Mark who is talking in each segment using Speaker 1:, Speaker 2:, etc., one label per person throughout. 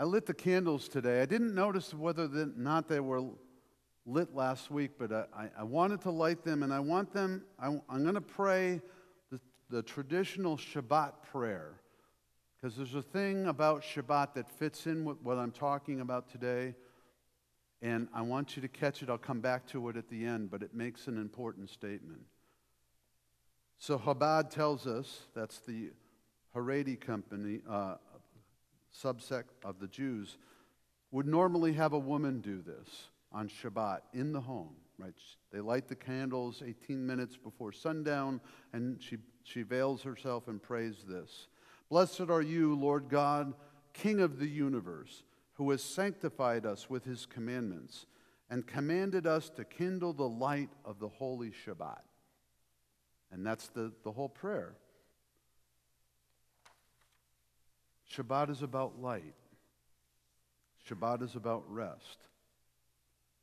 Speaker 1: I lit the candles today. I didn't notice whether or not they were lit last week, but I, I wanted to light them, and I want them, I, am going to pray the, the traditional Shabbat prayer. Because there's a thing about Shabbat that fits in with what I'm talking about today, and I want you to catch it. I'll come back to it at the end, but it makes an important statement. So Chabad tells us, that's the Haredi company, uh, subsect of the Jews, would normally have a woman do this on Shabbat in the home, right? They light the candles 18 minutes before sundown, and she, she veils herself and prays this Blessed are you, Lord God, King of the universe, who has sanctified us with his commandments and commanded us to kindle the light of the holy Shabbat. And that's the, the whole prayer. Shabbat is about light. Shabbat is about rest.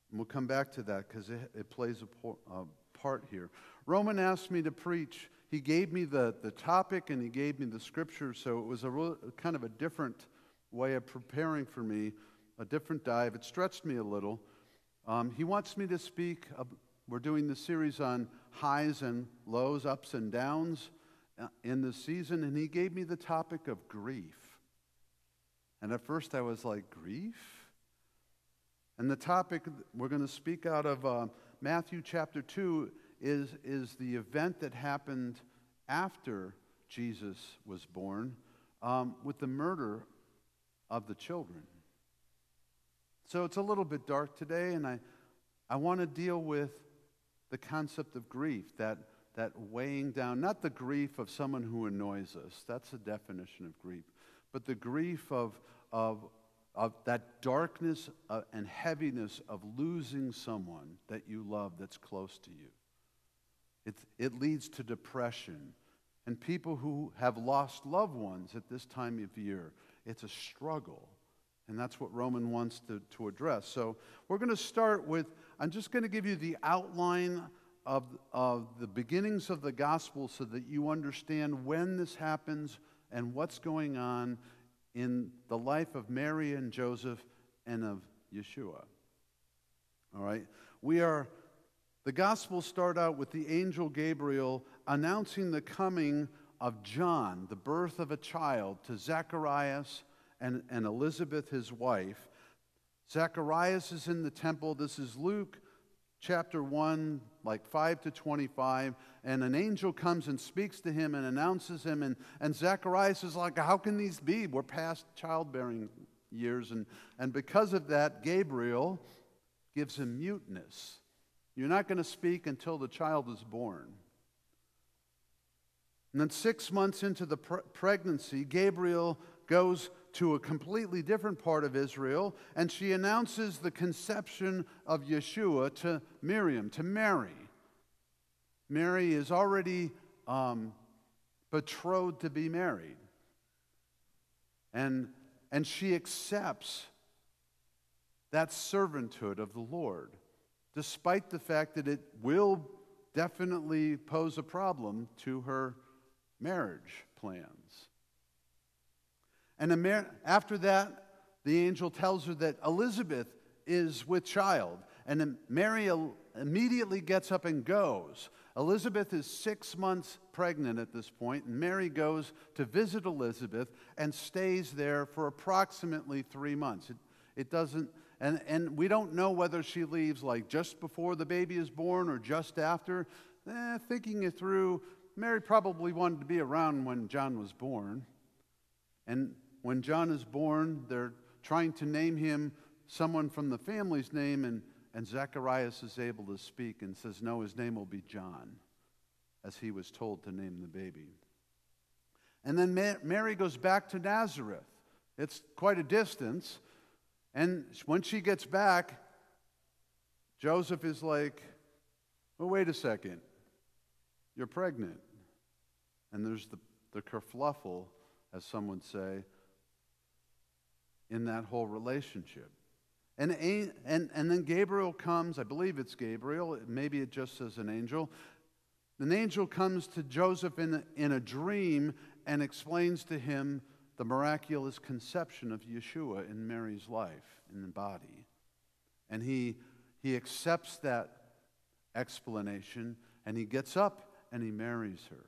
Speaker 1: And we'll come back to that because it, it, plays a, a part here. Roman asked me to preach. He gave me the, the topic and he gave me the scripture, so it was a real, kind of a different way of preparing for me, a different dive. It stretched me a little. Um, he wants me to speak. Uh, we're doing the series on highs and lows, ups and downs uh, in the season, and he gave me the topic of grief. And at first I was like, grief? And the topic we're going to speak out of uh, Matthew chapter 2 is, is the event that happened after Jesus was born um, with the murder of the children. So it's a little bit dark today, and I, I want to deal with the concept of grief, that, that weighing down, not the grief of someone who annoys us, that's the definition of grief, but the grief of, of, of that darkness uh, and heaviness of losing someone that you love that's close to you. It, it leads to depression. And people who have lost loved ones at this time of year, it's a struggle. And that's what Roman wants to, to address. So we're going to start with, I'm just going to give you the outline of, of the beginnings of the gospel so that you understand when this happens and what's going on in the life of Mary and Joseph and of Yeshua. All right? We are, the Gospels start out with the angel Gabriel announcing the coming of John, the birth of a child, to Zacharias and, and Elizabeth, his wife. Zacharias is in the temple. This is Luke chapter 1, like 5 to 25, and an angel comes and speaks to him and announces him. And, and Zacharias is like, How can these be? We're past childbearing years. And, and because of that, Gabriel gives him muteness. You're not going to speak until the child is born. And then, six months into the pre- pregnancy, Gabriel goes to a completely different part of Israel, and she announces the conception of Yeshua to Miriam, to Mary. Mary is already um, betrothed to be married. And, and she accepts that servanthood of the Lord, despite the fact that it will definitely pose a problem to her marriage plans. And after that, the angel tells her that Elizabeth is with child. And Mary immediately gets up and goes. Elizabeth is six months pregnant at this point, and Mary goes to visit Elizabeth and stays there for approximately three months. It, it doesn't, and, and we don't know whether she leaves like just before the baby is born or just after. Eh, thinking it through, Mary probably wanted to be around when John was born. And when John is born, they're trying to name him someone from the family's name, and, and Zacharias is able to speak and says, No, his name will be John, as he was told to name the baby. And then Mary goes back to Nazareth. It's quite a distance. And when she gets back, Joseph is like, Well, wait a second. You're pregnant. And there's the, the kerfluffle, as some would say, in that whole relationship. And, and, and then Gabriel comes, I believe it's Gabriel, maybe it just says an angel. An angel comes to Joseph in in a dream and explains to him the miraculous conception of Yeshua in Mary's life, in the body. And he, he accepts that explanation and he gets up and he marries her.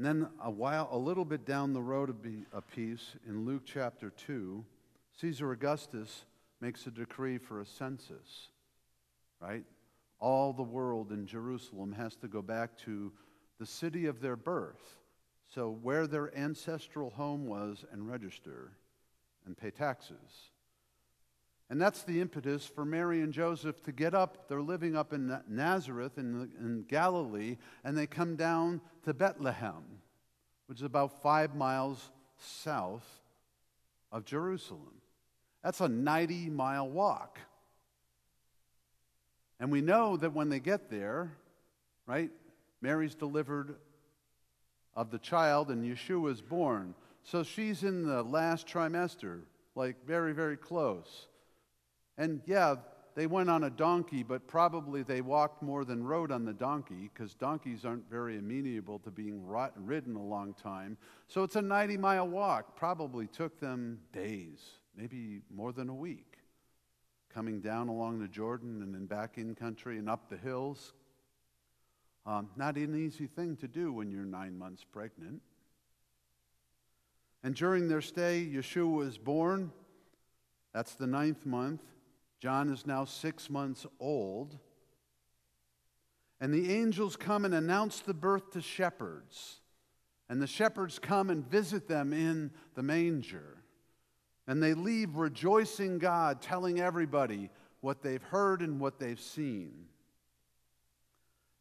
Speaker 1: And then a while, a little bit down the road a piece in Luke chapter 2, Caesar Augustus makes a decree for a census, right? All the world in Jerusalem has to go back to the city of their birth, so where their ancestral home was, and register and pay taxes. And that's the impetus for Mary and Joseph to get up. They're living up in Nazareth in, in Galilee, and they come down to Bethlehem, which is about five miles south of Jerusalem. That's a 90 mile walk. And we know that when they get there, right, Mary's delivered of the child and Yeshua is born. So she's in the last trimester, like very, very close. And yeah, they went on a donkey, but probably they walked more than rode on the donkey because donkeys aren't very amenable to being rot- ridden a long time. So it's a 90 mile walk. Probably took them days, maybe more than a week. Coming down along the Jordan and then back in country and up the hills. Um, not an easy thing to do when you're nine months pregnant. And during their stay, Yeshua was born. That's the ninth month. John is now six months old. And the angels come and announce the birth to shepherds. And the shepherds come and visit them in the manger. And they leave rejoicing God, telling everybody what they've heard and what they've seen.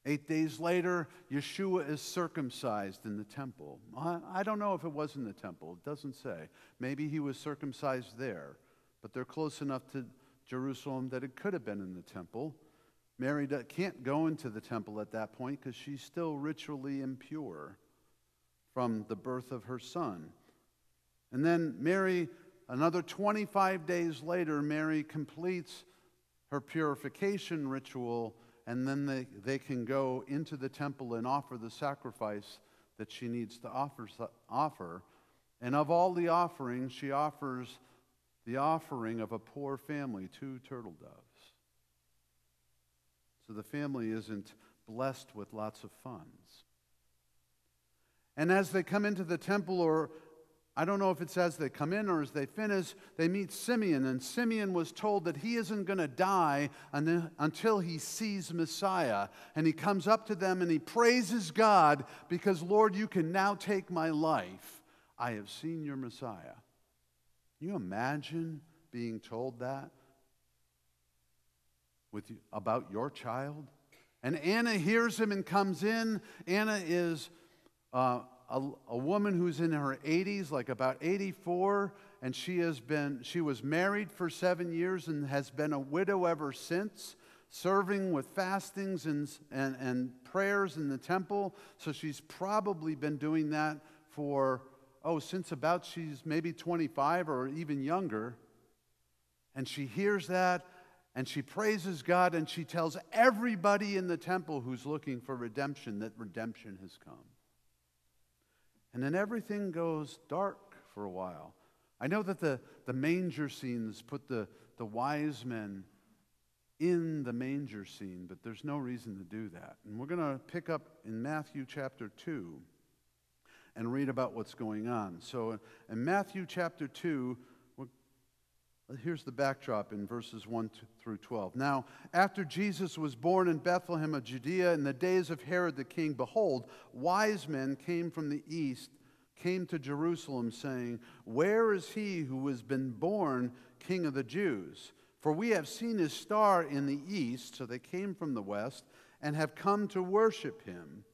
Speaker 1: Eight days later, Yeshua is circumcised in the temple. I don't know if it was in the temple, it doesn't say. Maybe he was circumcised there, but they're close enough to Jerusalem that it could have been in the temple. Mary can't go into the temple at that point because she's still ritually impure from the birth of her son. And then Mary, another 25 days later, Mary completes her purification ritual, and then they, they can go into the temple and offer the sacrifice that she needs to offer. offer. And of all the offerings, she offers the offering of a poor family, two turtle doves. So the family isn't blessed with lots of funds. And as they come into the temple, or I don't know if it's as they come in or as they finish, they meet Simeon. And Simeon was told that he isn't going to die until he sees Messiah. And he comes up to them and he praises God because, Lord, you can now take my life. I have seen your Messiah. You imagine being told that with you, about your child? And Anna hears him and comes in. Anna is uh, a, a woman who's in her 80s, like about 84, and she has been she was married for seven years and has been a widow ever since serving with fastings and, and, and prayers in the temple. So she's probably been doing that for oh, since about she's maybe 25 or even younger. And she hears that and she praises God and she tells everybody in the temple who's looking for redemption that redemption has come. And then everything goes dark for a while. I know that the, the manger scenes put the, the wise men in the manger scene, but there's no reason to do that. And we're going to pick up in Matthew chapter 2 and read about what's going on. So in Matthew chapter 2, here's the backdrop in verses 1 through 12. Now, after Jesus was born in Bethlehem of Judea in the days of Herod the king, behold, wise men came from the east, came to Jerusalem, saying, Where is he who has been born king of the Jews? For we have seen his star in the east, so they came from the west, and have come to worship him.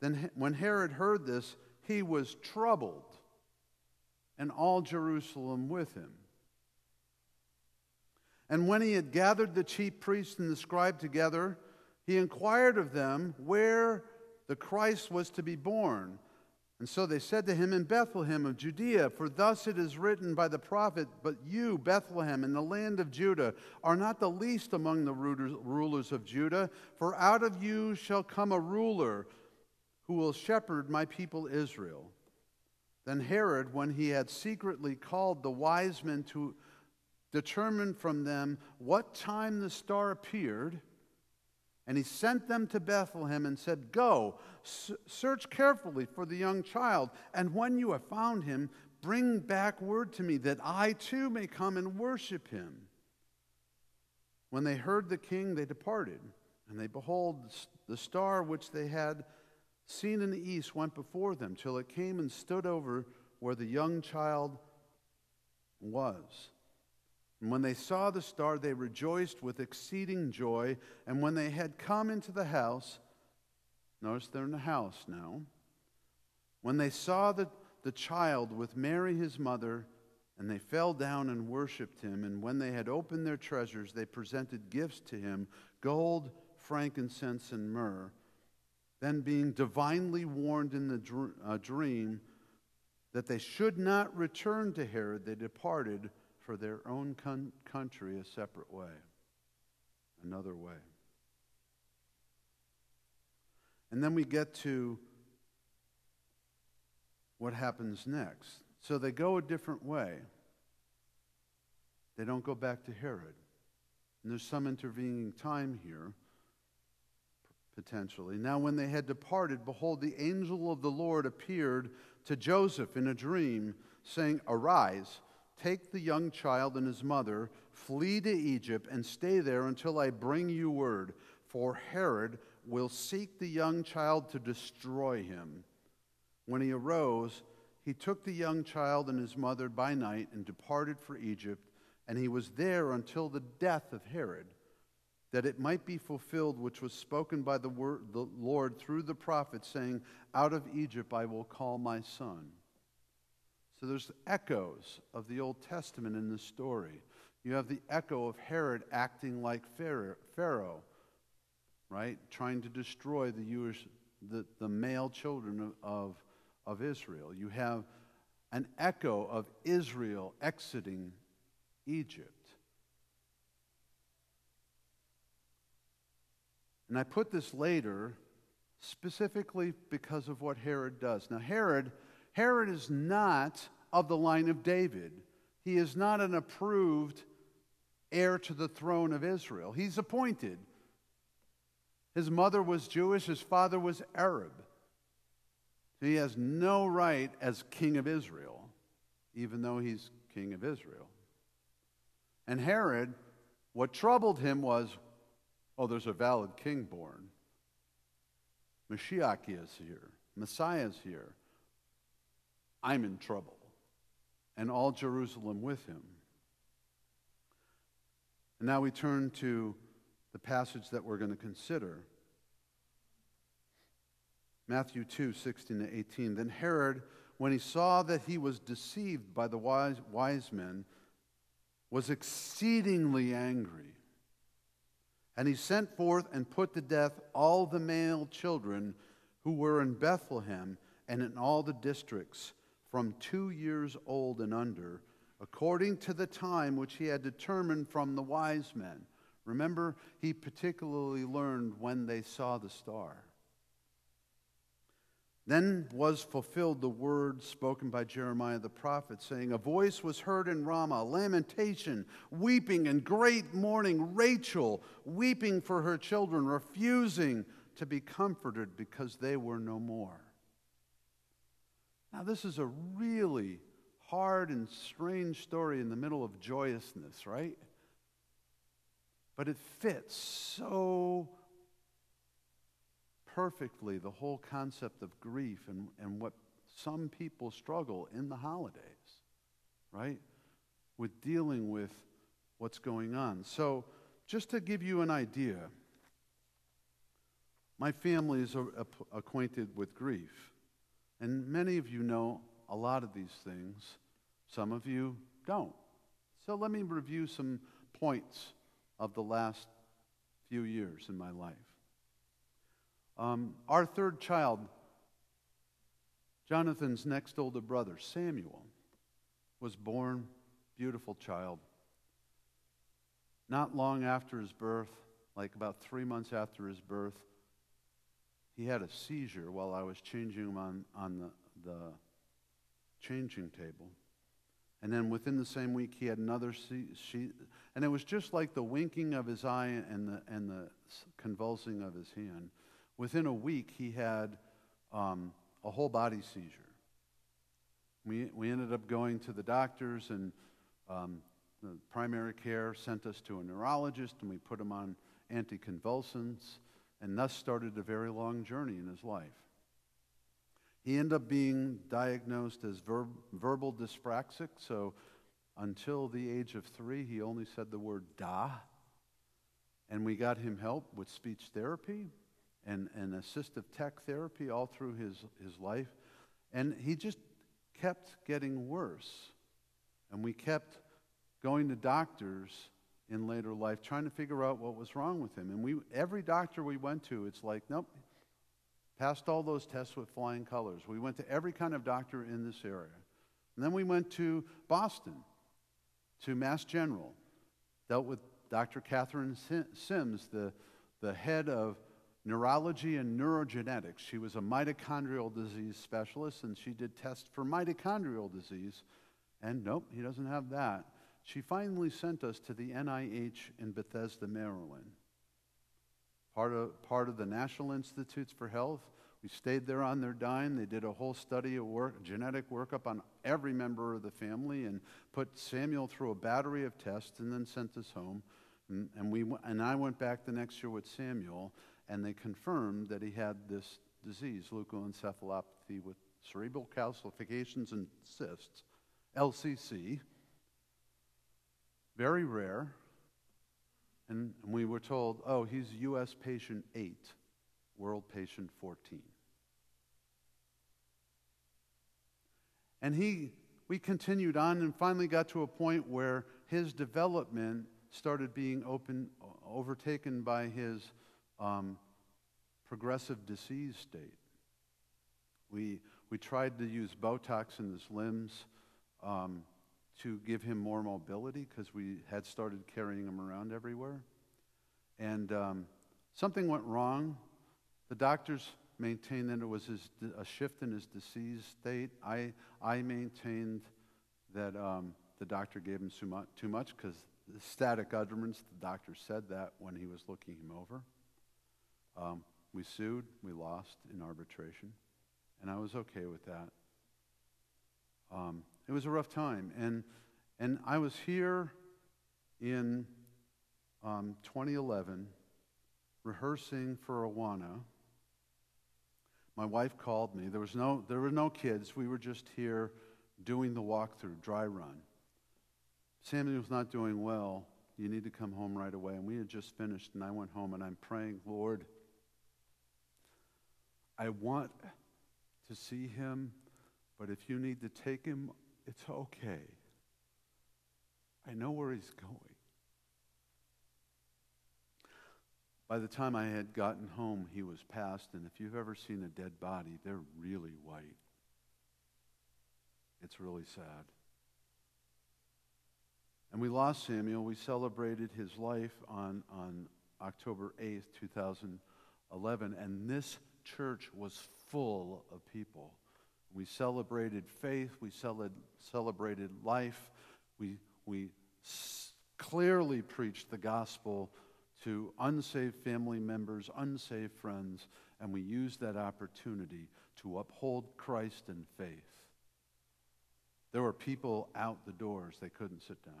Speaker 1: Then, when Herod heard this, he was troubled, and all Jerusalem with him. And when he had gathered the chief priests and the scribe together, he inquired of them where the Christ was to be born. And so they said to him in Bethlehem of Judea, For thus it is written by the prophet, But you, Bethlehem, in the land of Judah, are not the least among the rulers of Judah, for out of you shall come a ruler who will shepherd my people Israel. Then Herod, when he had secretly called the wise men to determine from them what time the star appeared, and he sent them to Bethlehem and said, Go, search carefully for the young child, and when you have found him, bring back word to me that I too may come and worship him. When they heard the king, they departed, and they behold, the star which they had seen in the east went before them till it came and stood over where the young child was. And when they saw the star, they rejoiced with exceeding joy. And when they had come into the house, notice they're in the house now. When they saw the, the child with Mary his mother, and they fell down and worshiped him. And when they had opened their treasures, they presented gifts to him gold, frankincense, and myrrh. Then, being divinely warned in the dr- uh, dream that they should not return to Herod, they departed for their own con- country a separate way, another way. And then we get to what happens next. So they go a different way. They don't go back to Herod. And there's some intervening time here, potentially. Now, when they had departed, behold, the angel of the Lord appeared to Joseph in a dream, saying, Arise Take the young child and his mother, flee to Egypt, and stay there until I bring you word, for Herod will seek the young child to destroy him. When he arose, he took the young child and his mother by night and departed for Egypt, and he was there until the death of Herod, that it might be fulfilled which was spoken by the, word, the Lord through the prophet, saying, Out of Egypt I will call my son. So there's echoes of the Old Testament in this story. You have the echo of Herod acting like Pharaoh, right? Trying to destroy the Jewish, the, the male children of, of, of Israel. You have an echo of Israel exiting Egypt. And I put this later specifically because of what Herod does. Now, Herod Herod is not of the line of David. He is not an approved heir to the throne of Israel. He's appointed. His mother was Jewish, his father was Arab. He has no right as king of Israel, even though he's king of Israel. And Herod, what troubled him was oh, there's a valid king born. Mashiach is here, Messiah is here. I'm in trouble, and all Jerusalem with him. And now we turn to the passage that we're going to consider. Matthew 2 16 to 18. Then Herod, when he saw that he was deceived by the wise, wise men, was exceedingly angry. And he sent forth and put to death all the male children who were in Bethlehem and in all the districts from two years old and under, according to the time which he had determined from the wise men. Remember, he particularly learned when they saw the star. Then was fulfilled the word spoken by Jeremiah the prophet, saying, A voice was heard in Ramah, lamentation, weeping, and great mourning. Rachel weeping for her children, refusing to be comforted because they were no more. Now, this is a really hard and strange story in the middle of joyousness, right? But it fits so perfectly the whole concept of grief and, and what some people struggle in the holidays, right? With dealing with what's going on. So, just to give you an idea, my family is acquainted with grief. And many of you know a lot of these things, some of you don't. So let me review some points of the last few years in my life. Um, our third child Jonathan's next older brother, Samuel, was born, beautiful child. Not long after his birth, like about three months after his birth, he had a seizure while I was changing him on, on the, the changing table. And then within the same week, he had another seizure. And it was just like the winking of his eye and the, and the convulsing of his hand. Within a week, he had um, a whole body seizure. We, we ended up going to the doctors, and um, the primary care sent us to a neurologist, and we put him on anticonvulsants, and thus started a very long journey in his life. He ended up being diagnosed as ver- verbal dyspraxic, so until the age of three, he only said the word da. And we got him help with speech therapy and, and assistive tech therapy all through his, his life. And he just kept getting worse. And we kept going to doctors in later life trying to figure out what was wrong with him. And we, every doctor we went to, it's like, nope, passed all those tests with flying colors. We went to every kind of doctor in this area. And then we went to Boston, to Mass General, dealt with Dr. Katherine Sims, the, the head of neurology and neurogenetics. She was a mitochondrial disease specialist, and she did tests for mitochondrial disease. And nope, he doesn't have that. She finally sent us to the NIH in Bethesda, Maryland. Part of, part of the National Institutes for Health. We stayed there on their dime. They did a whole study of work, genetic workup on every member of the family and put Samuel through a battery of tests and then sent us home. And, and, we, and I went back the next year with Samuel, and they confirmed that he had this disease, leukoencephalopathy with cerebral calcifications and cysts, LCC. Very rare. And we were told, oh, he's U.S. patient 8, world patient 14. And he, we continued on and finally got to a point where his development started being open, overtaken by his um, progressive disease state. We, we tried to use Botox in his limbs um, to give him more mobility because we had started carrying him around everywhere. And um, something went wrong. The doctors maintained that it was his, a shift in his disease state. I, I maintained that um, the doctor gave him too much because the static utterance, the doctor said that when he was looking him over. Um, we sued, we lost in arbitration, and I was okay with that. Um, it was a rough time, and and I was here in um, 2011 rehearsing for Awana. My wife called me. There was no there were no kids. We were just here doing the walkthrough, dry run. Samuel was not doing well. You need to come home right away. And we had just finished, and I went home and I'm praying, Lord, I want to see him, but if you need to take him, it's okay. I know where he's going. By the time I had gotten home, he was passed, and if you've ever seen a dead body, they're really white. It's really sad. And we lost Samuel. We celebrated his life on, on October 8th, 2011, and this church was full of people. We celebrated faith, we celebrated life, we, we clearly preached the gospel to unsaved family members, unsaved friends, and we used that opportunity to uphold Christ in faith. There were people out the doors, they couldn't sit down.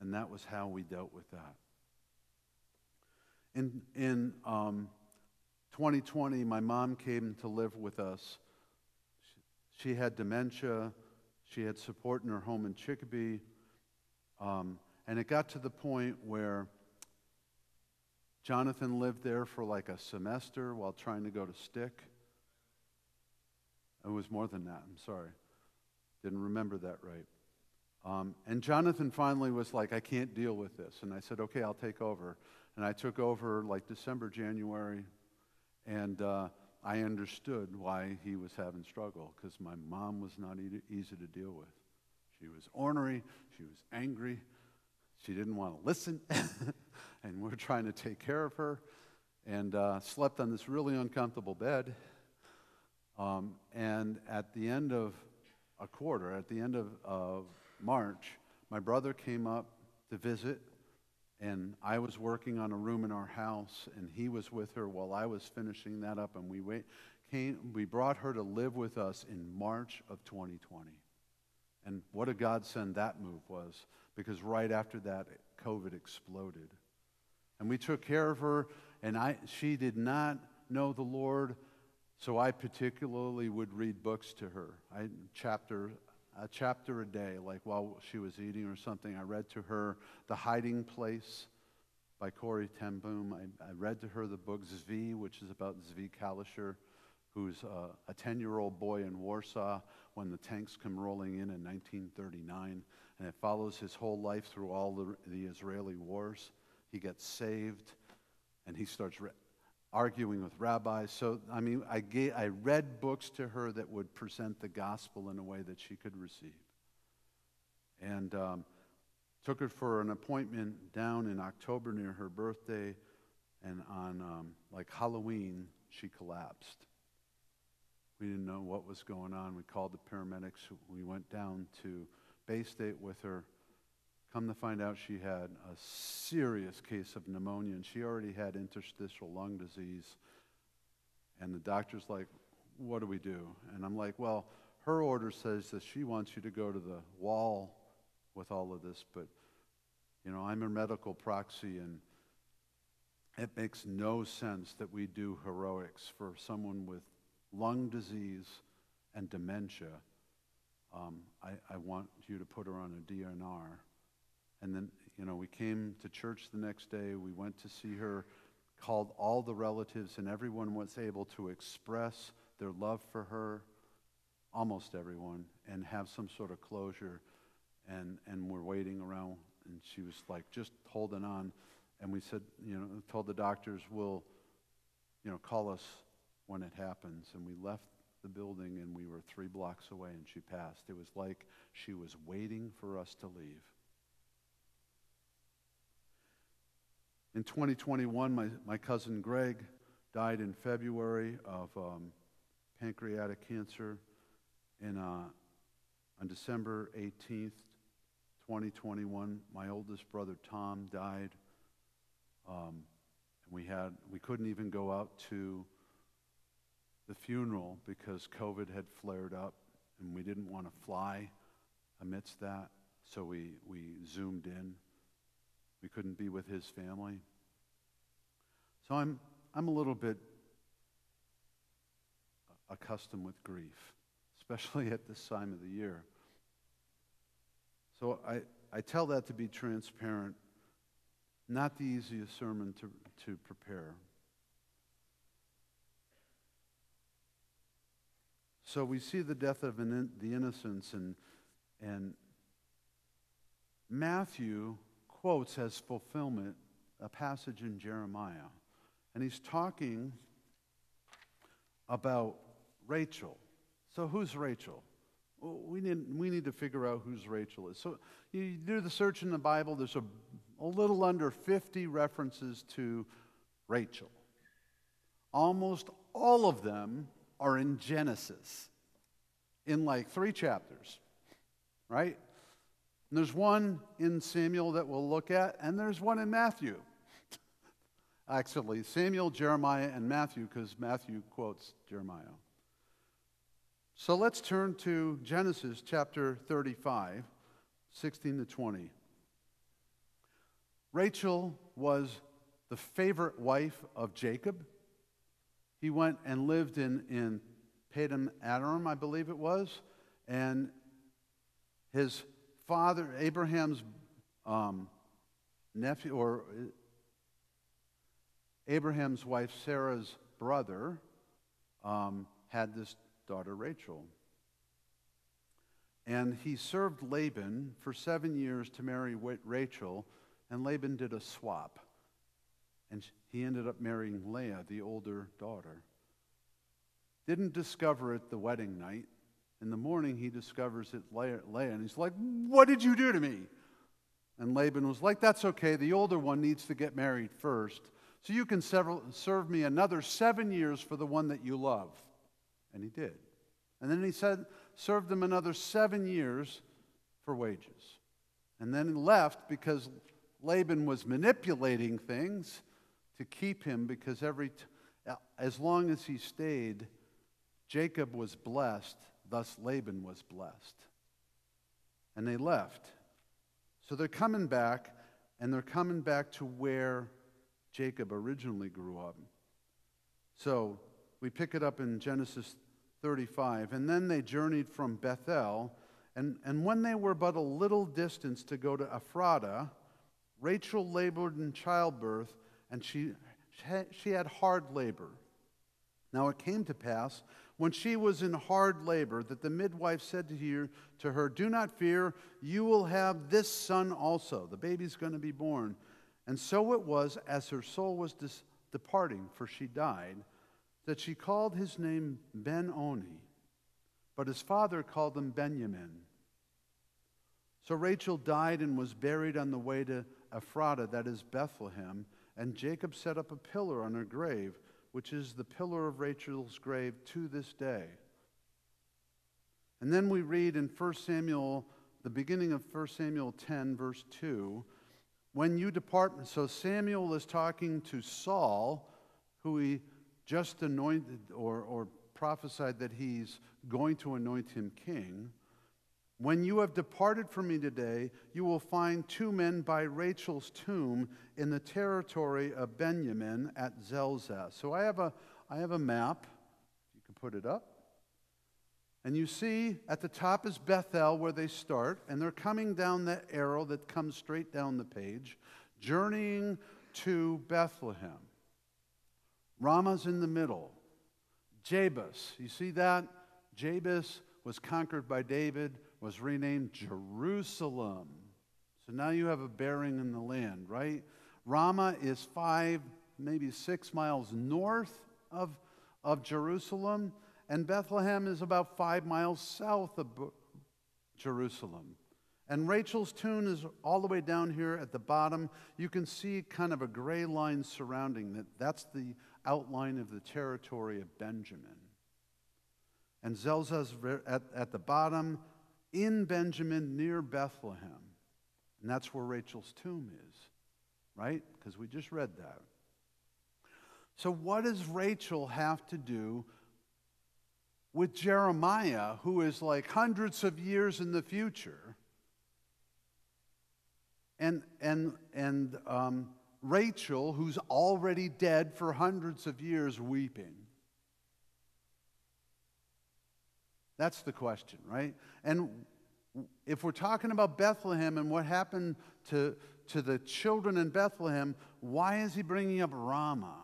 Speaker 1: And that was how we dealt with that. In, in um, 2020, my mom came to live with us. She, had dementia. She had support in her home in Chicopee. Um, and it got to the point where Jonathan lived there for like a semester while trying to go to Stick. It was more than that. I'm sorry. Didn't remember that right. Um, and Jonathan finally was like, I can't deal with this. And I said, okay, I'll take over. And I took over like December, January, and uh, I understood why he was having struggle because my mom was not e- easy to deal with. She was ornery, she was angry, she didn't want to listen, and we're trying to take care of her, and uh, slept on this really uncomfortable bed. Um, and at the end of a quarter, at the end of, of March, my brother came up to visit and I was working on a room in our house, and he was with her while I was finishing that up, and we wait, came, we brought her to live with us in March of 2020. And what a godsend that move was, because right after that, COVID exploded. And we took care of her, and I, she did not know the Lord, so I particularly would read books to her. I chapter a chapter a day, like while she was eating or something. I read to her The Hiding Place by Corrie ten Boom. I, I read to her the book Zvi, which is about Zvi Kalisher, who's a 10 year old boy in Warsaw when the tanks come rolling in in 1939. And it follows his whole life through all the, the Israeli wars. He gets saved and he starts re- arguing with rabbis. So, I mean, I, gave, I read books to her that would present the gospel in a way that she could receive. And um, took her for an appointment down in October near her birthday. And on um, like Halloween, she collapsed. We didn't know what was going on. We called the paramedics. We went down to Baystate with her. Come to find out, she had a serious case of pneumonia, and she already had interstitial lung disease. And the doctor's like, What do we do? And I'm like, Well, her order says that she wants you to go to the wall with all of this, but, you know, I'm a medical proxy, and it makes no sense that we do heroics for someone with lung disease and dementia. Um, I, I want you to put her on a DNR. And then, you know, we came to church the next day. We went to see her, called all the relatives, and everyone was able to express their love for her, almost everyone, and have some sort of closure. And, and we're waiting around, and she was like just holding on. And we said, you know, told the doctors, we'll, you know, call us when it happens. And we left the building, and we were three blocks away, and she passed. It was like she was waiting for us to leave. In 2021, my, my cousin Greg died in February of um, pancreatic cancer. And uh, on December 18th, 2021, my oldest brother Tom died. Um, and we had we couldn't even go out to the funeral because COVID had flared up, and we didn't want to fly amidst that. So we we zoomed in. We couldn't be with his family. So I'm, I'm a little bit accustomed with grief, especially at this time of the year. So I, I tell that to be transparent, not the easiest sermon to, to prepare. So we see the death of in, the innocents, and, and Matthew quotes as fulfillment a passage in Jeremiah. And he's talking about Rachel. So, who's Rachel? Well, we, need, we need to figure out who's Rachel is. So, you do the search in the Bible, there's a, a little under 50 references to Rachel. Almost all of them are in Genesis, in like three chapters, right? And there's one in Samuel that we'll look at, and there's one in Matthew. Actually, Samuel, Jeremiah, and Matthew, because Matthew quotes Jeremiah. So let's turn to Genesis chapter 35, 16 to 20. Rachel was the favorite wife of Jacob. He went and lived in, in Padan Aram, I believe it was, and his father, Abraham's um, nephew, or Abraham's wife Sarah's brother um, had this daughter Rachel. And he served Laban for seven years to marry Rachel, and Laban did a swap. And he ended up marrying Leah, the older daughter. Didn't discover it the wedding night. In the morning, he discovers it Leah, and he's like, What did you do to me? And Laban was like, That's okay. The older one needs to get married first. So you can serve me another seven years for the one that you love. And he did. And then he said, served him another seven years for wages. And then he left because Laban was manipulating things to keep him because every t- as long as he stayed, Jacob was blessed, thus Laban was blessed. And they left. So they're coming back, and they're coming back to where Jacob originally grew up. So we pick it up in Genesis 35. And then they journeyed from Bethel. And, and when they were but a little distance to go to Ephrata, Rachel labored in childbirth, and she, she had hard labor. Now it came to pass, when she was in hard labor, that the midwife said to her, to her Do not fear, you will have this son also. The baby's going to be born. And so it was, as her soul was dis- departing, for she died, that she called his name Ben Oni, but his father called him Benjamin. So Rachel died and was buried on the way to Ephrata, that is Bethlehem, and Jacob set up a pillar on her grave, which is the pillar of Rachel's grave to this day. And then we read in 1 Samuel, the beginning of 1 Samuel 10, verse 2, when you depart, so Samuel is talking to Saul, who he just anointed or, or prophesied that he's going to anoint him king. When you have departed from me today, you will find two men by Rachel's tomb in the territory of Benjamin at Zelzah. So I have a, I have a map. You can put it up. And you see at the top is Bethel, where they start, and they're coming down that arrow that comes straight down the page, journeying to Bethlehem. Ramah's in the middle. Jebus, you see that? Jebus was conquered by David, was renamed Jerusalem. So now you have a bearing in the land, right? Ramah is five, maybe six miles north of, of Jerusalem and Bethlehem is about five miles south of Jerusalem. And Rachel's tomb is all the way down here at the bottom. You can see kind of a gray line surrounding that. That's the outline of the territory of Benjamin. And Zelzah's at, at the bottom in Benjamin near Bethlehem. And that's where Rachel's tomb is, right? Because we just read that. So, what does Rachel have to do with Jeremiah, who is like hundreds of years in the future, and, and, and um, Rachel, who's already dead for hundreds of years, weeping? That's the question, right? And if we're talking about Bethlehem and what happened to, to the children in Bethlehem, why is he bringing up Ramah?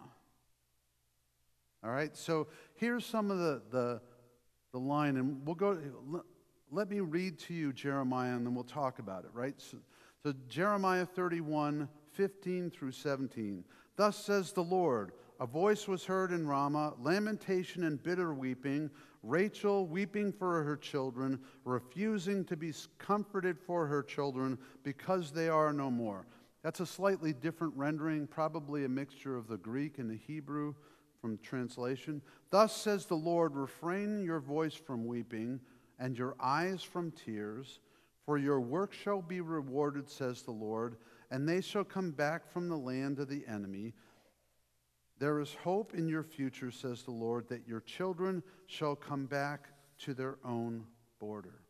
Speaker 1: All right, so here's some of the, the, the line, and we'll go. Let me read to you Jeremiah, and then we'll talk about it, right? So, so Jeremiah 31, 15 through 17. Thus says the Lord A voice was heard in Ramah, lamentation and bitter weeping, Rachel weeping for her children, refusing to be comforted for her children because they are no more. That's a slightly different rendering, probably a mixture of the Greek and the Hebrew from translation. Thus says the Lord Refrain your voice from weeping and your eyes from tears, for your work shall be rewarded, says the Lord, and they shall come back from the land of the enemy. There is hope in your future, says the Lord, that your children shall come back to their own border.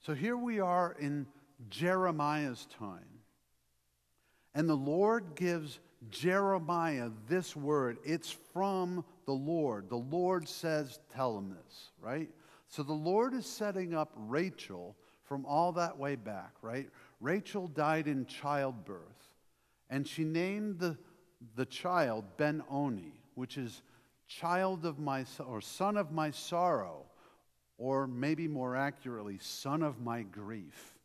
Speaker 1: So here we are in Jeremiah's time. And the Lord gives Jeremiah this word. It's from the Lord. The Lord says, Tell him this, right? So the Lord is setting up Rachel from all that way back, right? Rachel died in childbirth, and she named the, the child Ben Oni, which is child of my or son of my sorrow, or maybe more accurately, son of my grief.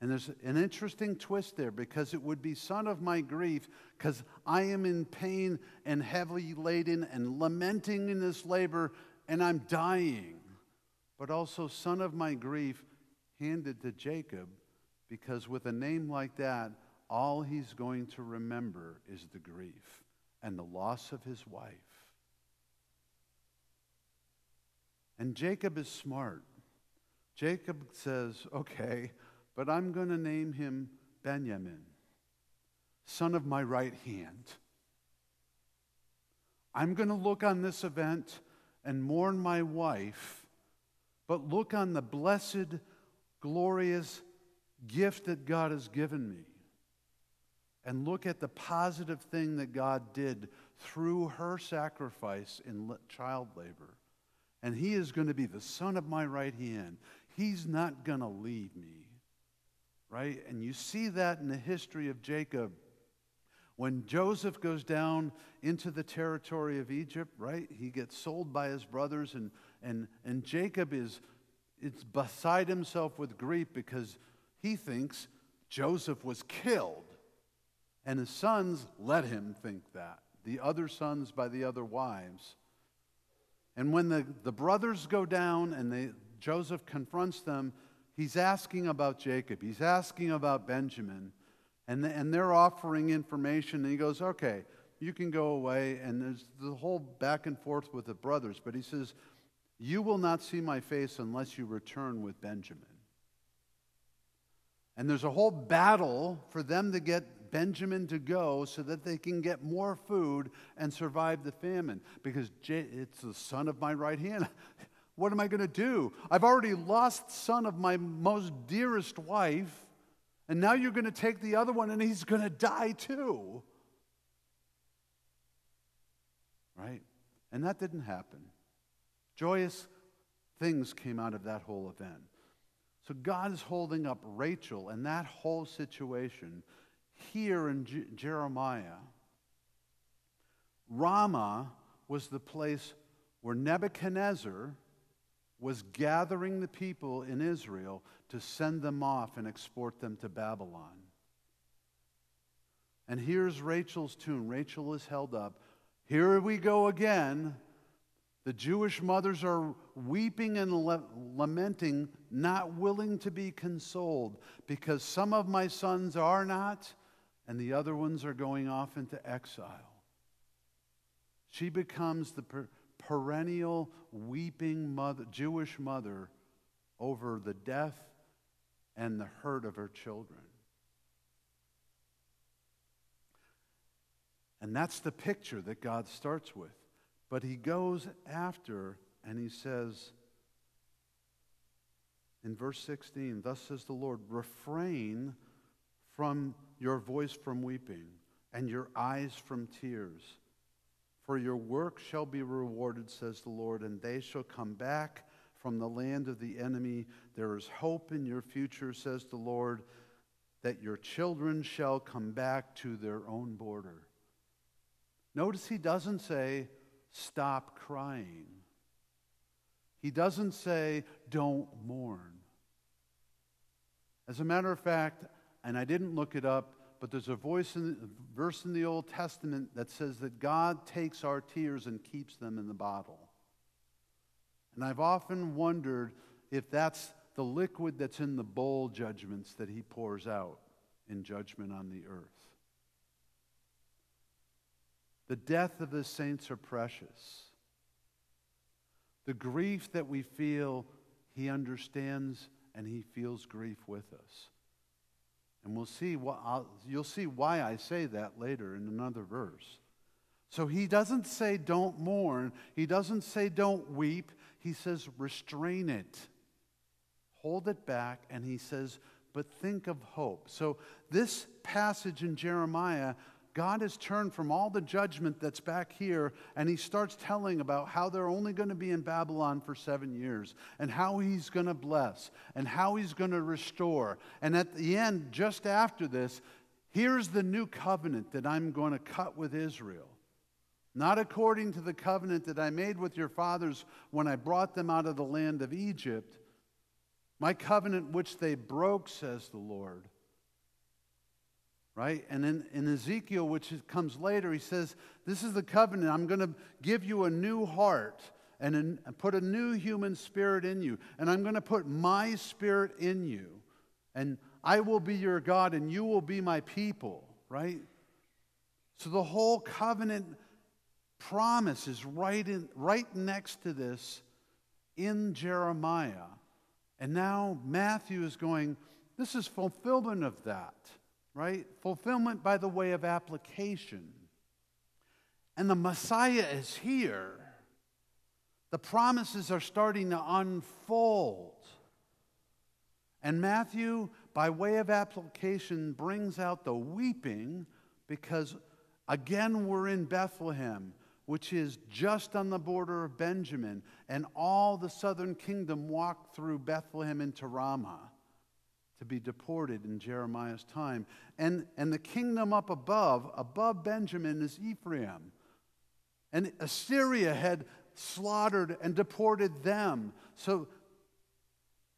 Speaker 1: And there's an interesting twist there because it would be son of my grief, because I am in pain and heavily laden and lamenting in this labor, and I'm dying. But also son of my grief handed to Jacob, because with a name like that, all he's going to remember is the grief and the loss of his wife. And Jacob is smart. Jacob says, okay, but I'm going to name him Benjamin, son of my right hand. I'm going to look on this event and mourn my wife, but look on the blessed, glorious gift that God has given me. And look at the positive thing that God did through her sacrifice in child labor. And he is going to be the son of my right hand. He's not going to leave me right? And you see that in the history of Jacob. When Joseph goes down into the territory of Egypt, right? He gets sold by his brothers, and, and, and Jacob is it's beside himself with grief because he thinks Joseph was killed. And his sons let him think that. The other sons by the other wives. And when the, the brothers go down and they, Joseph confronts them, he's asking about Jacob, he's asking about Benjamin, and, and they're offering information. And he goes, Okay, you can go away. And there's the whole back and forth with the brothers. But he says, You will not see my face unless you return with Benjamin. And there's a whole battle for them to get Benjamin to go so that they can get more food and survive the famine because it's the son of my right hand. What am I going to do? I've already lost son of my most dearest wife, and now you're going to take the other one and he's going to die too. Right? And that didn't happen. Joyous things came out of that whole event. So God is holding up Rachel and that whole situation here in J- Jeremiah. Ramah was the place where Nebuchadnezzar was gathering the people in Israel to send them off and export them to Babylon. And here's Rachel's tune. Rachel is held up. Here we go again. The Jewish mothers are weeping and lamenting, not willing to be consoled, because some of my sons are not, and the other ones are going off into exile. She becomes the per- perennial weeping mother, Jewish mother over the death and the hurt of her children. And that's the picture that God starts with. But he goes after and he says in verse 16, Thus says the Lord, refrain from your voice from weeping and your eyes from tears. For your work shall be rewarded, says the Lord, and they shall come back from the land of the enemy. There is hope in your future, says the Lord, that your children shall come back to their own border. Notice he doesn't say, stop crying. He doesn't say, don't mourn. As a matter of fact, and I didn't look it up, but there's a voice in, verse in the Old Testament that says that God takes our tears and keeps them in the bottle. And I've often wondered if that's the liquid that's in the bowl judgments that he pours out in judgment on the earth. The death of the saints are precious. The grief that we feel, he understands and he feels grief with us. And we'll see what I'll, you'll see why I say that later in another verse. So he doesn't say don't mourn, he doesn't say don't weep, he says restrain it. Hold it back and he says but think of hope. So this passage in Jeremiah God has turned from all the judgment that's back here, and he starts telling about how they're only going to be in Babylon for seven years, and how he's going to bless, and how he's going to restore. And at the end, just after this, here's the new covenant that I'm going to cut with Israel. Not according to the covenant that I made with your fathers when I brought them out of the land of Egypt, My covenant which they broke, says the Lord. Right? And in, in Ezekiel, which comes later, he says, This is the covenant. I'm going to give you a new heart and, an, and put a new human spirit in you. And I'm going to put my spirit in you. And I will be your God and you will be my people. Right? So the whole covenant promise is right, in, right next to this in Jeremiah. And now Matthew is going, this is fulfillment of that, right? Fulfillment by the way of application. And the Messiah is here. The promises are starting to unfold. And Matthew, by way of application, brings out the weeping because, again, we're in Bethlehem which is just on the border of Benjamin, and all the southern kingdom walked through Bethlehem into Ramah to be deported in Jeremiah's time. And, and the kingdom up above, above Benjamin, is Ephraim. And Assyria had slaughtered and deported them. So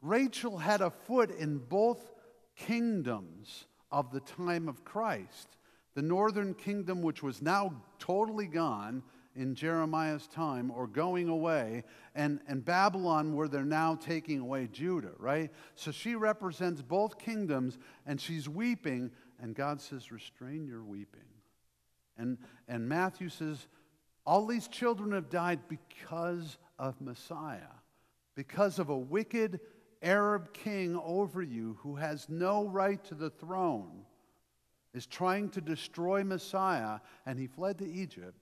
Speaker 1: Rachel had a foot in both kingdoms of the time of Christ. The northern kingdom, which was now totally gone, in Jeremiah's time or going away, and, and Babylon, where they're now taking away Judah, right? So she represents both kingdoms, and she's weeping, and God says, Restrain your weeping. And, and Matthew says, All these children have died because of Messiah, because of a wicked Arab king over you who has no right to the throne, is trying to destroy Messiah, and he fled to Egypt.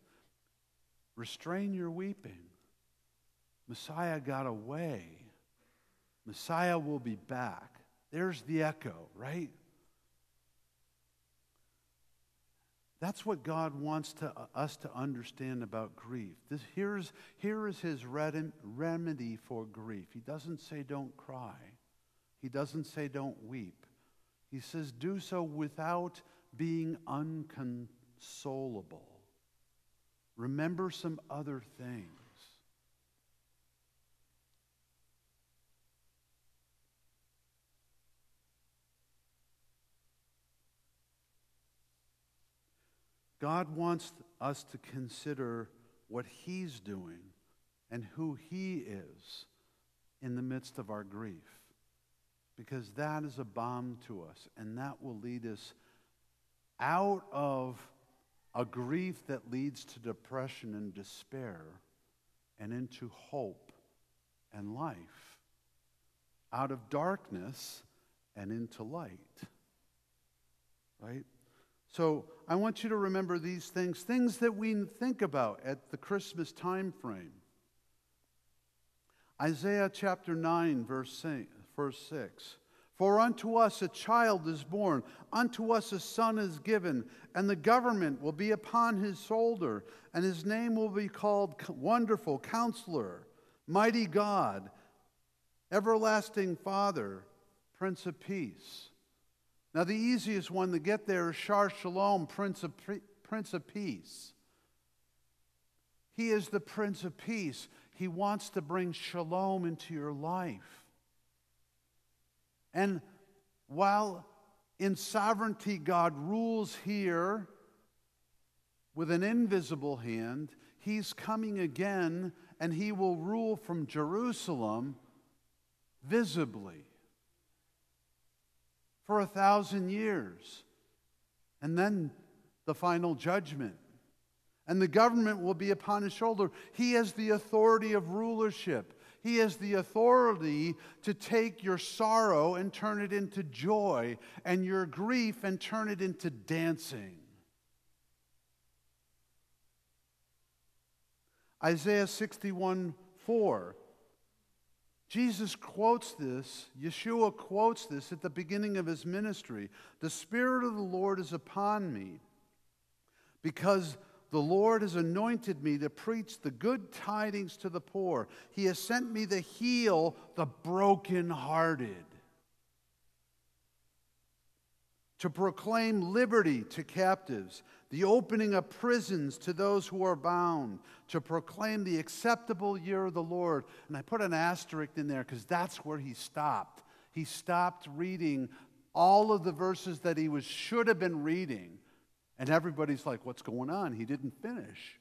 Speaker 1: Restrain your weeping. Messiah got away. Messiah will be back. There's the echo, right? That's what God wants to, uh, us to understand about grief. This, here's, here is his remedy for grief. He doesn't say don't cry, he doesn't say don't weep. He says do so without being unconsolable. Remember some other things. God wants us to consider what He's doing and who He is in the midst of our grief. Because that is a balm to us, and that will lead us out of a grief that leads to depression and despair and into hope and life, out of darkness and into light. Right? So I want you to remember these things, things that we think about at the Christmas time frame. Isaiah chapter 9, verse 6. For unto us a child is born, unto us a son is given, and the government will be upon his shoulder, and his name will be called Wonderful Counselor, Mighty God, Everlasting Father, Prince of Peace. Now, the easiest one to get there is Shar Shalom, Prince of, Prince of Peace. He is the Prince of Peace. He wants to bring shalom into your life. And while in sovereignty God rules here with an invisible hand, he's coming again and he will rule from Jerusalem visibly for a thousand years. And then the final judgment. And the government will be upon his shoulder. He has the authority of rulership. He has the authority to take your sorrow and turn it into joy, and your grief and turn it into dancing. Isaiah 61 4. Jesus quotes this, Yeshua quotes this at the beginning of his ministry. The Spirit of the Lord is upon me because the Lord has anointed me to preach the good tidings to the poor. He has sent me to heal the brokenhearted, to proclaim liberty to captives, the opening of prisons to those who are bound, to proclaim the acceptable year of the Lord. And I put an asterisk in there because that's where he stopped. He stopped reading all of the verses that he was should have been reading. And everybody's like, what's going on? He didn't finish.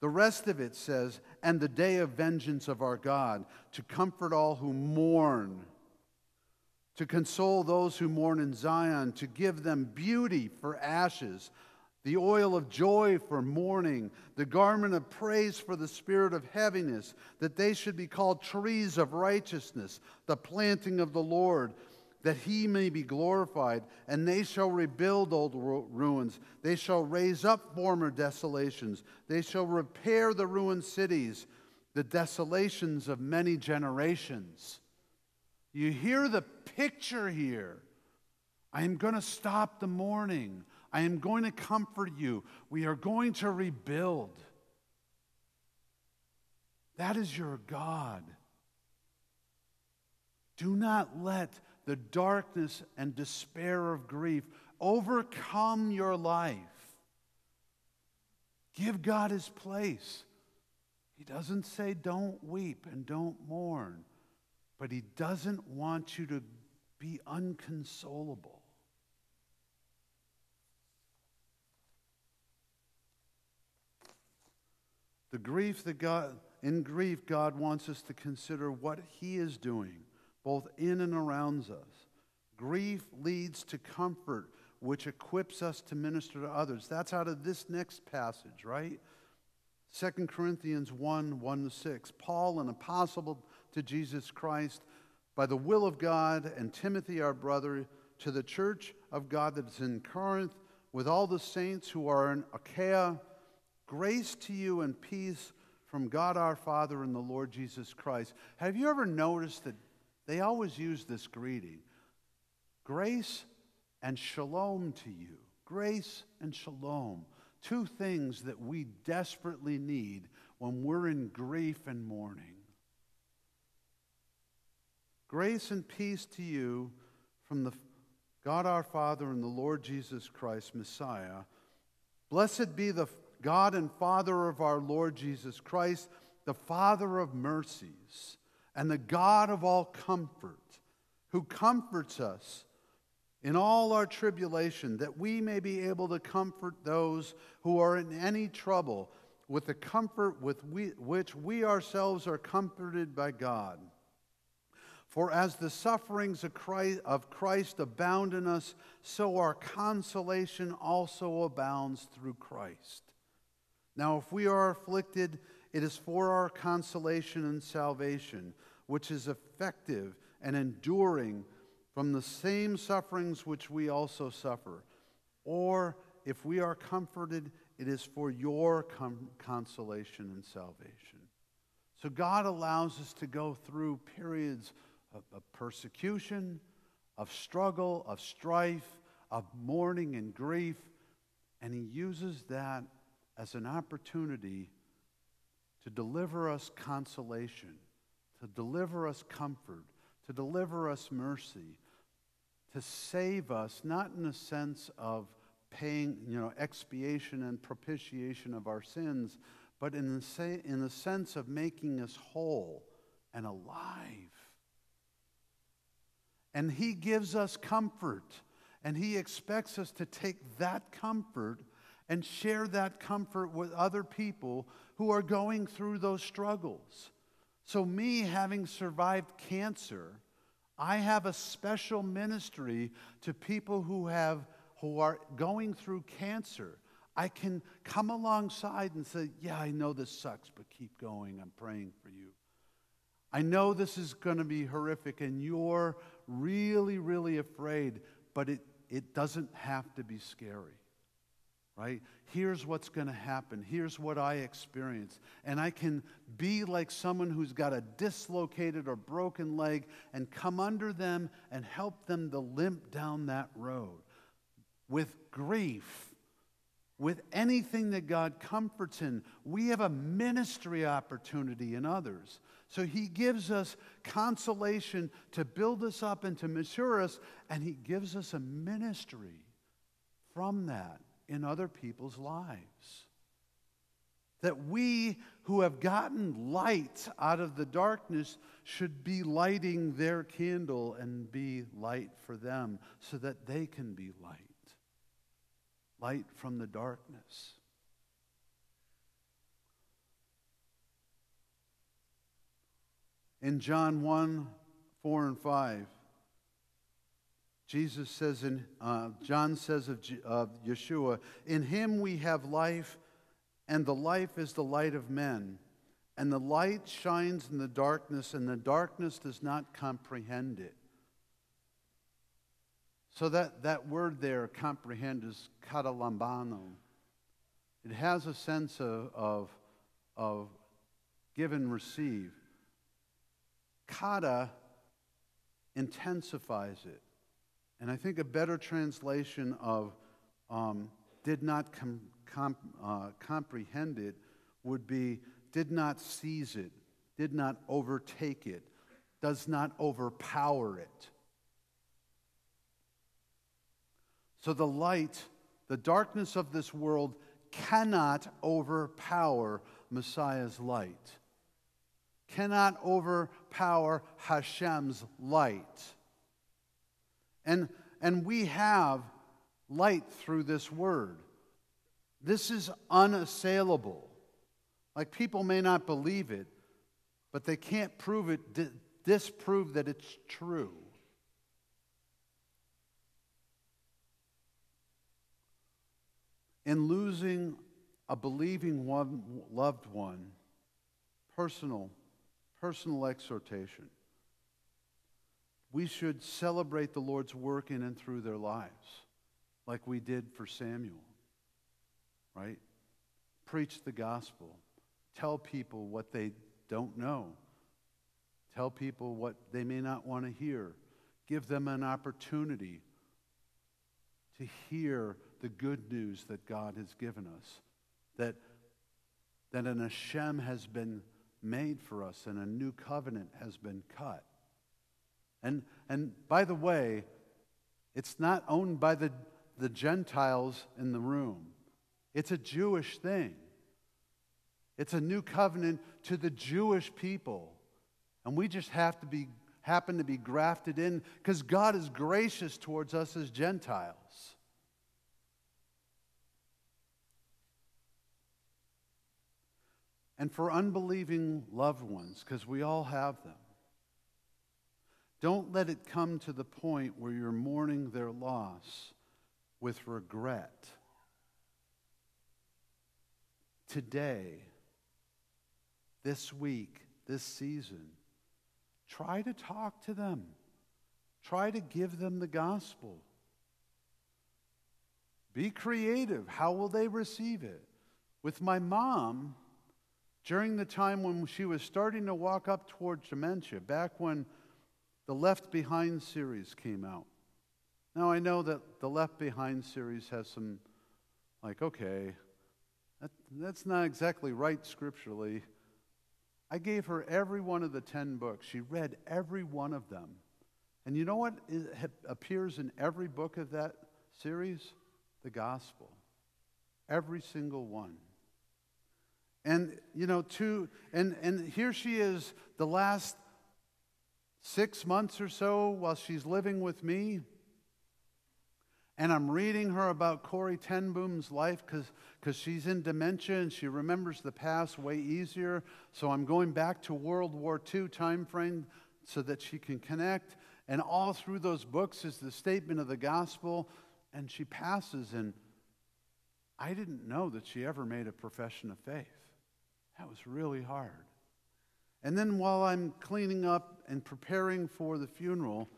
Speaker 1: The rest of it says, and the day of vengeance of our God, to comfort all who mourn, to console those who mourn in Zion, to give them beauty for ashes, the oil of joy for mourning, the garment of praise for the spirit of heaviness, that they should be called trees of righteousness, the planting of the Lord that he may be glorified, and they shall rebuild old ruins. They shall raise up former desolations. They shall repair the ruined cities, the desolations of many generations. You hear the picture here. I am going to stop the mourning. I am going to comfort you. We are going to rebuild. That is your God. Do not let the darkness and despair of grief overcome your life. Give God his place. He doesn't say don't weep and don't mourn, but he doesn't want you to be unconsolable. The grief that God, in grief, God wants us to consider what He is doing both in and around us. Grief leads to comfort, which equips us to minister to others. That's out of this next passage, right? 2 Corinthians 1 1 6. Paul, an apostle to Jesus Christ, by the will of God, and Timothy, our brother, to the church of God that is in Corinth, with all the saints who are in Achaia, grace to you and peace from God our Father and the Lord Jesus Christ. Have you ever noticed that they always use this greeting grace and shalom to you. Grace and shalom. Two things that we desperately need when we're in grief and mourning. Grace and peace to you from the God our Father and the Lord Jesus Christ, Messiah. Blessed be the God and Father of our Lord Jesus Christ, the Father of mercies and the God of all comfort, who comforts us in all our tribulation, that we may be able to comfort those who are in any trouble with the comfort with we, which we ourselves are comforted by God. For as the sufferings of Christ, of Christ abound in us, so our consolation also abounds through Christ. Now, if we are afflicted, it is for our consolation and salvation, which is effective and enduring from the same sufferings which we also suffer. Or if we are comforted, it is for your com- consolation and salvation. So God allows us to go through periods of, of persecution, of struggle, of strife, of mourning and grief, and He uses that as an opportunity to deliver us consolation, to deliver us comfort, to deliver us mercy, to save us, not in the sense of paying, you know, expiation and propitiation of our sins, but in the, say, in the sense of making us whole and alive. And He gives us comfort, and He expects us to take that comfort and share that comfort with other people who are going through those struggles. So, me having survived cancer, I have a special ministry to people who, have, who are going through cancer. I can come alongside and say, Yeah, I know this sucks, but keep going. I'm praying for you. I know this is going to be horrific and you're really, really afraid, but it, it doesn't have to be scary right? Here's what's going to happen. Here's what I experience. And I can be like someone who's got a dislocated or broken leg and come under them and help them to limp down that road with grief. With anything that God comforts in, we have a ministry opportunity in others. So he gives us consolation to build us up and to mature us, and he gives us a ministry from that in other people's lives. that we who have gotten light out of the darkness should be lighting their candle and be light for them so that they can be light. Light from the darkness. In John 1 4 and 5, Jesus says, in, uh, John says of, of Yeshua, In him we have life, and the life is the light of men. And the light shines in the darkness, and the darkness does not comprehend it. So that, that word there, comprehend, is katalambano. It has a sense of, of, of give and receive. Kata intensifies it. And I think a better translation of um, did not com- com- uh, comprehend it would be did not seize it, did not overtake it, does not overpower it. So the light, the darkness of this world cannot overpower Messiah's light, cannot overpower Hashem's light. And, and we have light through this word. This is unassailable. Like people may not believe it, but they can't prove it, disprove that it's true. In losing a believing one, loved one, personal, personal exhortation. We should celebrate the Lord's work in and through their lives, like we did for Samuel, right? Preach the gospel. Tell people what they don't know. Tell people what they may not want to hear. Give them an opportunity to hear the good news that God has given us. That, that an Hashem has been made for us and a new covenant has been cut. And, and by the way, it's not owned by the, the Gentiles in the room, it's a Jewish thing. It's a new covenant to the Jewish people. And we just have to be happen to be grafted in because God is gracious towards us as Gentiles. And for unbelieving loved ones, because we all have them, don't let it come to the point where you're mourning their loss with regret. Today, this week, this season, try to talk to them. Try to give them the gospel. Be creative. How will they receive it? With my mom, during the time when she was starting to walk up towards dementia, back when the Left Behind series came out. Now, I know that the Left Behind series has some, like, okay, that, that's not exactly right scripturally. I gave her every one of the 10 books. She read every one of them. And you know what appears in every book of that series? The gospel. Every single one. And, you know, two, and, and here she is the last six months or so while she's living with me. And I'm reading her about Corrie ten Boom's life because she's in dementia and she remembers the past way easier. So I'm going back to World War II time frame so that she can connect. And all through those books is the statement of the gospel. And she passes, and I didn't know that she ever made a profession of faith. That was really hard. And then while I'm cleaning up and preparing for the funeral,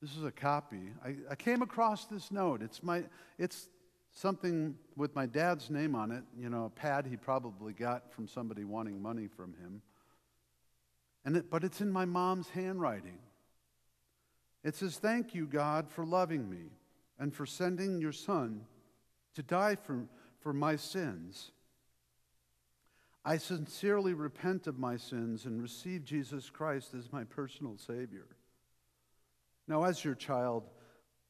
Speaker 1: this is a copy. I, I came across this note. It's, my, it's something with my dad's name on it, you know, a pad he probably got from somebody wanting money from him. And it, but it's in my mom's handwriting. It says, Thank you, God, for loving me and for sending your son to die for, for my sins. I sincerely repent of my sins and receive Jesus Christ as my personal Savior. Now, as your child,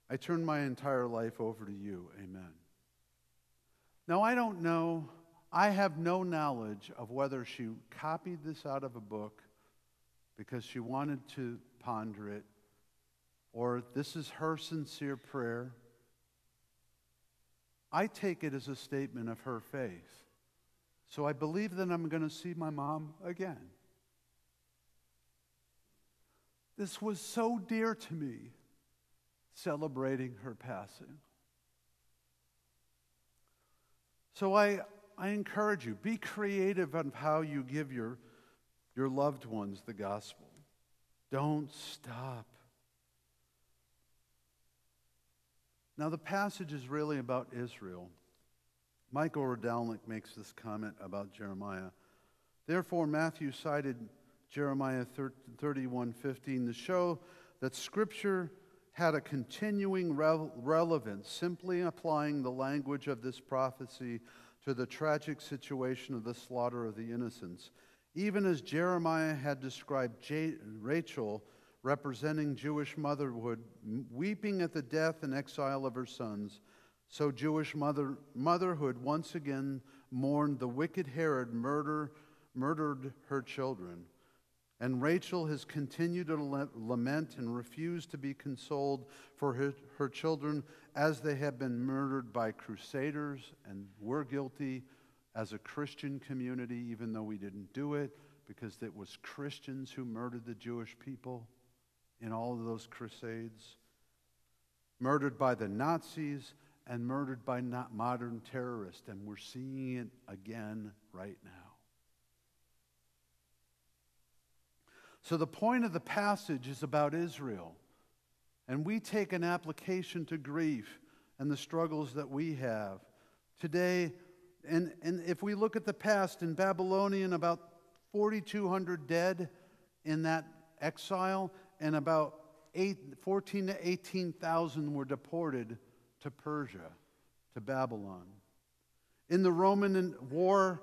Speaker 1: I turn my entire life over to you. Amen. Now, I don't know, I have no knowledge of whether she copied this out of a book because she wanted to ponder it, or this is her sincere prayer. I take it as a statement of her faith. So I believe that I'm going to see my mom again. This was so dear to me, celebrating her passing. So I, I encourage you be creative on how you give your, your loved ones the gospel. Don't stop. Now, the passage is really about Israel. Michael Rydelnik makes this comment about Jeremiah. Therefore, Matthew cited Jeremiah 31 15 to show that Scripture had a continuing relevance, simply applying the language of this prophecy to the tragic situation of the slaughter of the innocents. Even as Jeremiah had described J- Rachel representing Jewish motherhood, weeping at the death and exile of her sons, so Jewish mother, motherhood once again mourned the wicked Herod murder, murdered her children. And Rachel has continued to lament and refuse to be consoled for her, her children as they have been murdered by crusaders, and we're guilty as a Christian community, even though we didn't do it, because it was Christians who murdered the Jewish people in all of those crusades. Murdered by the Nazis and murdered by not modern terrorists, and we're seeing it again right now. So, the point of the passage is about Israel. And we take an application to grief and the struggles that we have. Today, and, and if we look at the past, in Babylonian, about 4,200 dead in that exile, and about eight, 14 to 18,000 were deported to Persia, to Babylon. In the Roman war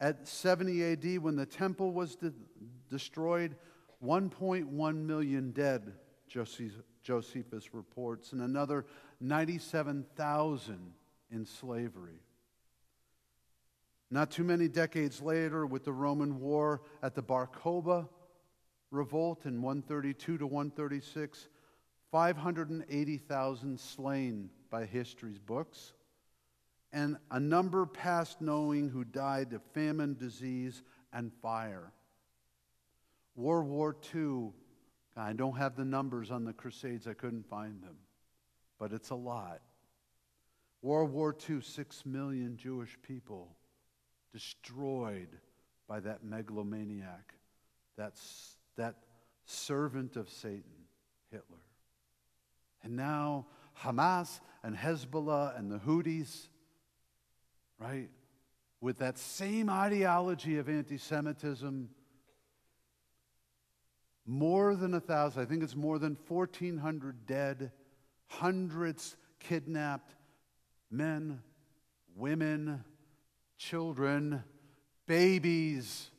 Speaker 1: at 70 AD, when the temple was de- destroyed, 1.1 million dead, Josephus reports, and another 97,000 in slavery. Not too many decades later, with the Roman war at the Bar Kokhba revolt in 132 to 136, 580,000 slain by history's books, and a number past knowing who died of famine, disease, and fire. World War II, I don't have the numbers on the Crusades, I couldn't find them, but it's a lot. World War II, six million Jewish people destroyed by that megalomaniac, that, that servant of Satan, Hitler. And now Hamas and Hezbollah and the Houthis, right, with that same ideology of anti Semitism more than a thousand, I think it's more than 1,400 dead, hundreds kidnapped, men, women, children, babies.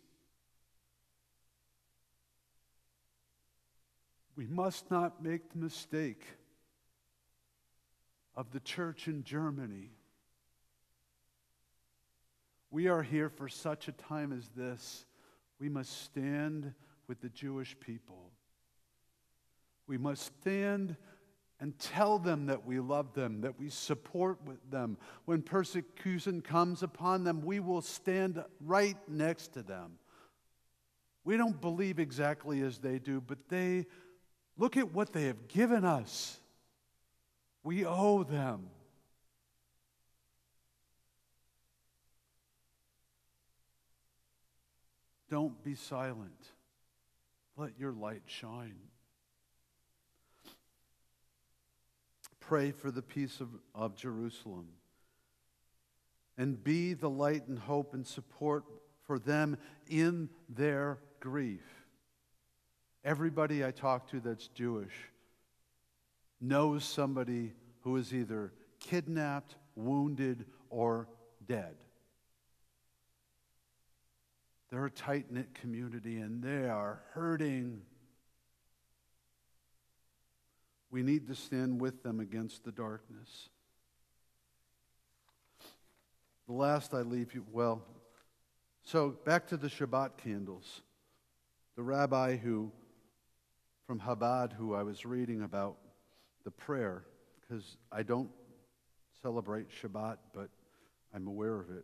Speaker 1: We must not make the mistake of the church in Germany. We are here for such a time as this. We must stand with the Jewish people. We must stand and tell them that we love them, that we support with them. When persecution comes upon them, we will stand right next to them. We don't believe exactly as they do, but they look at what they have given us. We owe them. Don't be silent. Let your light shine. Pray for the peace of, of Jerusalem. And be the light and hope and support for them in their grief. Everybody I talk to that's Jewish knows somebody who is either kidnapped, wounded, or dead. They're a tight knit community and they are hurting. We need to stand with them against the darkness. the last I leave you, well, so back to the Shabbat candles. The rabbi who, from Chabad, who I was reading about the prayer, because I don't celebrate Shabbat, but I'm aware of it,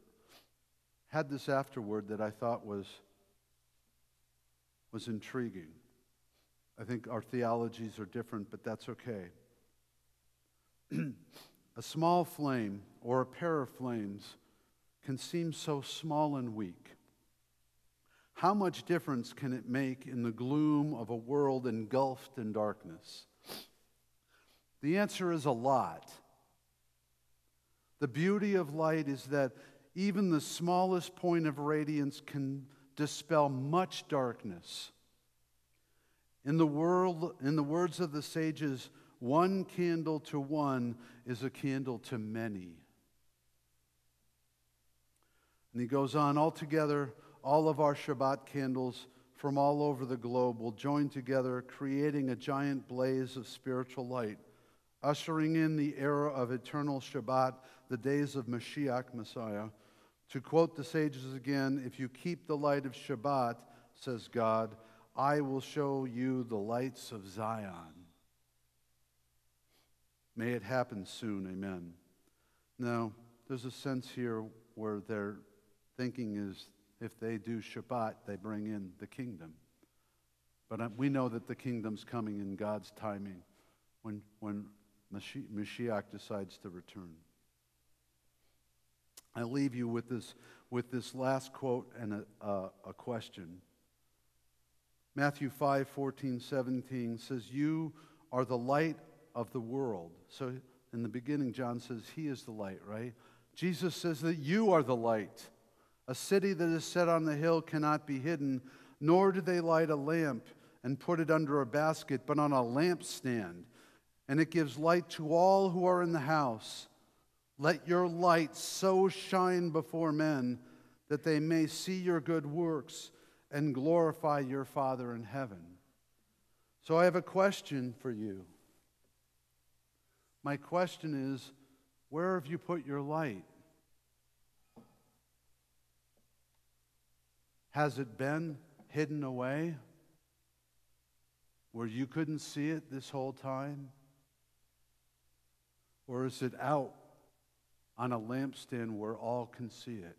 Speaker 1: had this afterward that I thought was, was intriguing. I think our theologies are different, but that's okay. a small flame or a pair of flames can seem so small and weak. How much difference can it make in the gloom of a world engulfed in darkness? The answer is a lot. The beauty of light is that even the smallest point of radiance can dispel much darkness. In the, world, in the words of the sages, one candle to one is a candle to many. And he goes on, altogether, all of our Shabbat candles from all over the globe will join together, creating a giant blaze of spiritual light, ushering in the era of eternal Shabbat, the days of Mashiach Messiah. To quote the sages again, if you keep the light of Shabbat, says God, I will show you the lights of Zion. May it happen soon, amen. Now, there's a sense here where their thinking is if they do Shabbat, they bring in the kingdom. But uh, we know that the kingdom's coming in God's timing when, when Mashiach decides to return. I leave you with this, with this last quote and a, a, a question. Matthew 5 14, 17 says, You are the light of the world. So in the beginning, John says, He is the light, right? Jesus says that you are the light. A city that is set on the hill cannot be hidden, nor do they light a lamp and put it under a basket, but on a lampstand. And it gives light to all who are in the house. Let your light so shine before men that they may see your good works and glorify your Father in heaven. So I have a question for you. My question is where have you put your light? Has it been hidden away where you couldn't see it this whole time? Or is it out on a lampstand where all can see it?